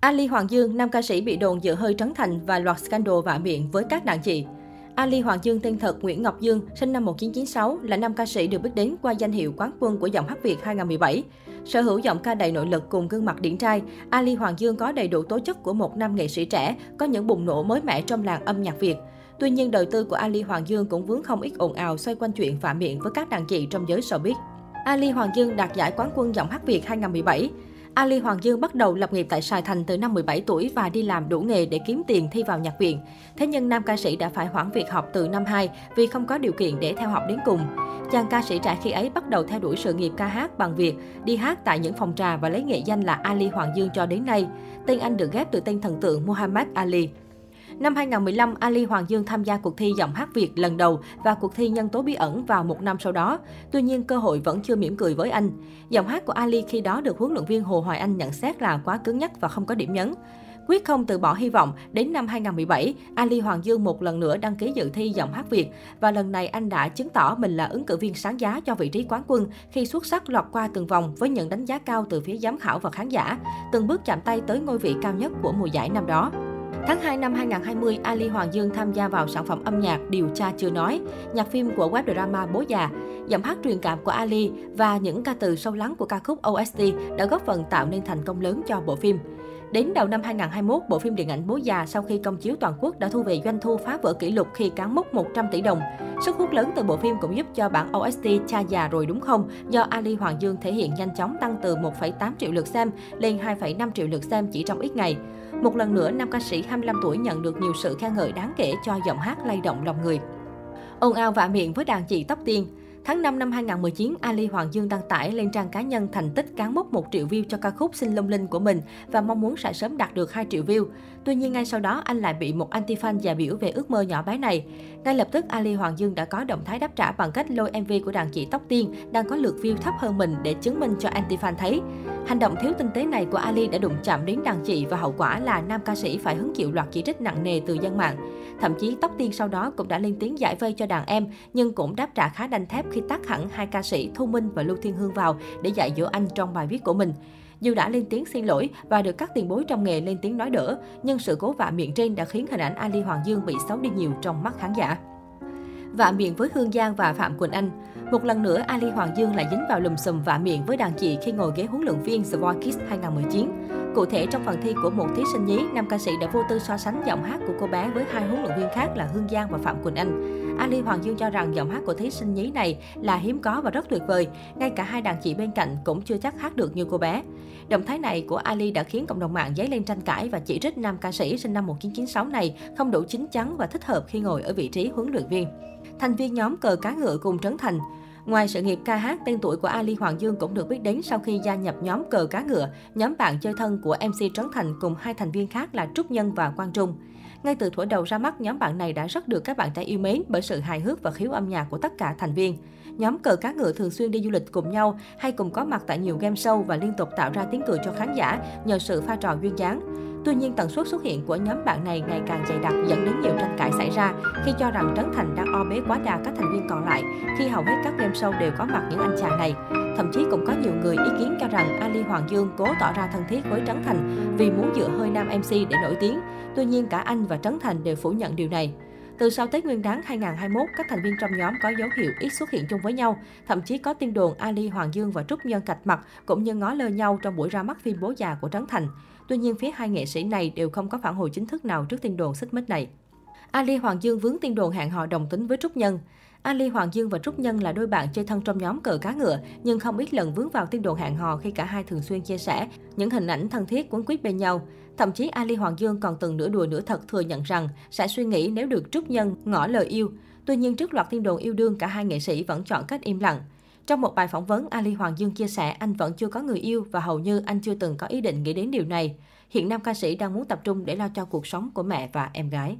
Ali Hoàng Dương, nam ca sĩ bị đồn dựa hơi Trấn Thành và loạt scandal vạ miệng với các đàn chị. Ali Hoàng Dương tên thật Nguyễn Ngọc Dương, sinh năm 1996, là nam ca sĩ được biết đến qua danh hiệu quán quân của giọng hát Việt 2017. Sở hữu giọng ca đầy nội lực cùng gương mặt điển trai, Ali Hoàng Dương có đầy đủ tố chất của một nam nghệ sĩ trẻ, có những bùng nổ mới mẻ trong làng âm nhạc Việt. Tuy nhiên, đời tư của Ali Hoàng Dương cũng vướng không ít ồn ào xoay quanh chuyện phạm miệng với các đàn chị trong giới showbiz. Ali Hoàng Dương đạt giải quán quân giọng hát Việt 2017. Ali Hoàng Dương bắt đầu lập nghiệp tại Sài Thành từ năm 17 tuổi và đi làm đủ nghề để kiếm tiền thi vào nhạc viện. Thế nhưng nam ca sĩ đã phải hoãn việc học từ năm 2 vì không có điều kiện để theo học đến cùng. Chàng ca sĩ trẻ khi ấy bắt đầu theo đuổi sự nghiệp ca hát bằng việc đi hát tại những phòng trà và lấy nghệ danh là Ali Hoàng Dương cho đến nay. Tên anh được ghép từ tên thần tượng Muhammad Ali. Năm 2015, Ali Hoàng Dương tham gia cuộc thi giọng hát Việt lần đầu và cuộc thi nhân tố bí ẩn vào một năm sau đó. Tuy nhiên, cơ hội vẫn chưa mỉm cười với anh. Giọng hát của Ali khi đó được huấn luyện viên Hồ Hoài Anh nhận xét là quá cứng nhắc và không có điểm nhấn. Quyết không từ bỏ hy vọng, đến năm 2017, Ali Hoàng Dương một lần nữa đăng ký dự thi giọng hát Việt và lần này anh đã chứng tỏ mình là ứng cử viên sáng giá cho vị trí quán quân khi xuất sắc lọt qua từng vòng với những đánh giá cao từ phía giám khảo và khán giả, từng bước chạm tay tới ngôi vị cao nhất của mùa giải năm đó. Tháng 2 năm 2020, Ali Hoàng Dương tham gia vào sản phẩm âm nhạc Điều tra chưa nói, nhạc phim của web drama Bố già. Giọng hát truyền cảm của Ali và những ca từ sâu lắng của ca khúc OST đã góp phần tạo nên thành công lớn cho bộ phim. Đến đầu năm 2021, bộ phim điện ảnh Bố già sau khi công chiếu toàn quốc đã thu về doanh thu phá vỡ kỷ lục khi cán mốc 100 tỷ đồng. Sức hút lớn từ bộ phim cũng giúp cho bản OST Cha già rồi đúng không do Ali Hoàng Dương thể hiện nhanh chóng tăng từ 1,8 triệu lượt xem lên 2,5 triệu lượt xem chỉ trong ít ngày. Một lần nữa, nam ca sĩ 25 tuổi nhận được nhiều sự khen ngợi đáng kể cho giọng hát lay động lòng người. Ồn ào vạ miệng với đàn chị tóc tiên. Tháng 5 năm 2019, Ali Hoàng Dương đăng tải lên trang cá nhân thành tích cán mốc 1 triệu view cho ca khúc Xin Lung Linh của mình và mong muốn sẽ sớm đạt được 2 triệu view. Tuy nhiên ngay sau đó, anh lại bị một anti-fan già biểu về ước mơ nhỏ bé này. Ngay lập tức, Ali Hoàng Dương đã có động thái đáp trả bằng cách lôi MV của đàn chị Tóc Tiên đang có lượt view thấp hơn mình để chứng minh cho anti-fan thấy. Hành động thiếu tinh tế này của Ali đã đụng chạm đến đàn chị và hậu quả là nam ca sĩ phải hứng chịu loạt chỉ trích nặng nề từ dân mạng. Thậm chí Tóc Tiên sau đó cũng đã lên tiếng giải vây cho đàn em, nhưng cũng đáp trả khá đanh thép khi tác hẳn hai ca sĩ Thu Minh và Lưu Thiên Hương vào để dạy dỗ anh trong bài viết của mình. Dù đã lên tiếng xin lỗi và được các tiền bối trong nghề lên tiếng nói đỡ, nhưng sự cố vạ miệng trên đã khiến hình ảnh Ali Hoàng Dương bị xấu đi nhiều trong mắt khán giả. Vạ miệng với Hương Giang và Phạm Quỳnh Anh một lần nữa, Ali Hoàng Dương lại dính vào lùm xùm vạ miệng với đàn chị khi ngồi ghế huấn luyện viên The Voice Kids 2019. Cụ thể, trong phần thi của một thí sinh nhí, nam ca sĩ đã vô tư so sánh giọng hát của cô bé với hai huấn luyện viên khác là Hương Giang và Phạm Quỳnh Anh. Ali Hoàng Dương cho rằng giọng hát của thí sinh nhí này là hiếm có và rất tuyệt vời. Ngay cả hai đàn chị bên cạnh cũng chưa chắc hát được như cô bé. Động thái này của Ali đã khiến cộng đồng mạng dấy lên tranh cãi và chỉ trích nam ca sĩ sinh năm 1996 này không đủ chín chắn và thích hợp khi ngồi ở vị trí huấn luyện viên. Thành viên nhóm cờ cá ngựa cùng Trấn Thành Ngoài sự nghiệp ca hát, tên tuổi của Ali Hoàng Dương cũng được biết đến sau khi gia nhập nhóm cờ cá ngựa, nhóm bạn chơi thân của MC Trấn Thành cùng hai thành viên khác là Trúc Nhân và Quang Trung. Ngay từ thuở đầu ra mắt, nhóm bạn này đã rất được các bạn trẻ yêu mến bởi sự hài hước và khiếu âm nhạc của tất cả thành viên. Nhóm cờ cá ngựa thường xuyên đi du lịch cùng nhau hay cùng có mặt tại nhiều game show và liên tục tạo ra tiếng cười cho khán giả nhờ sự pha trò duyên dáng. Tuy nhiên, tần suất xuất hiện của nhóm bạn này ngày càng dày đặc dẫn đến nhiều tranh cãi xảy ra khi cho rằng Trấn Thành đang o bế quá đa các thành viên còn lại khi hầu hết các game show đều có mặt những anh chàng này. Thậm chí cũng có nhiều người ý kiến cho rằng Ali Hoàng Dương cố tỏ ra thân thiết với Trấn Thành vì muốn dựa hơi nam MC để nổi tiếng. Tuy nhiên, cả anh và Trấn Thành đều phủ nhận điều này. Từ sau Tết Nguyên đán 2021, các thành viên trong nhóm có dấu hiệu ít xuất hiện chung với nhau. Thậm chí có tin đồn Ali Hoàng Dương và Trúc Nhân cạch mặt cũng như ngó lơ nhau trong buổi ra mắt phim Bố già của Trấn Thành. Tuy nhiên, phía hai nghệ sĩ này đều không có phản hồi chính thức nào trước tin đồn xích mích này. Ali Hoàng Dương vướng tin đồn hẹn hò đồng tính với Trúc Nhân. Ali Hoàng Dương và Trúc Nhân là đôi bạn chơi thân trong nhóm cờ cá ngựa, nhưng không ít lần vướng vào tin đồn hẹn hò khi cả hai thường xuyên chia sẻ những hình ảnh thân thiết cuốn quýt bên nhau. Thậm chí Ali Hoàng Dương còn từng nửa đùa nửa thật thừa nhận rằng sẽ suy nghĩ nếu được Trúc Nhân ngỏ lời yêu. Tuy nhiên trước loạt tin đồn yêu đương, cả hai nghệ sĩ vẫn chọn cách im lặng. Trong một bài phỏng vấn, Ali Hoàng Dương chia sẻ anh vẫn chưa có người yêu và hầu như anh chưa từng có ý định nghĩ đến điều này. Hiện nam ca sĩ đang muốn tập trung để lo cho cuộc sống của mẹ và em gái.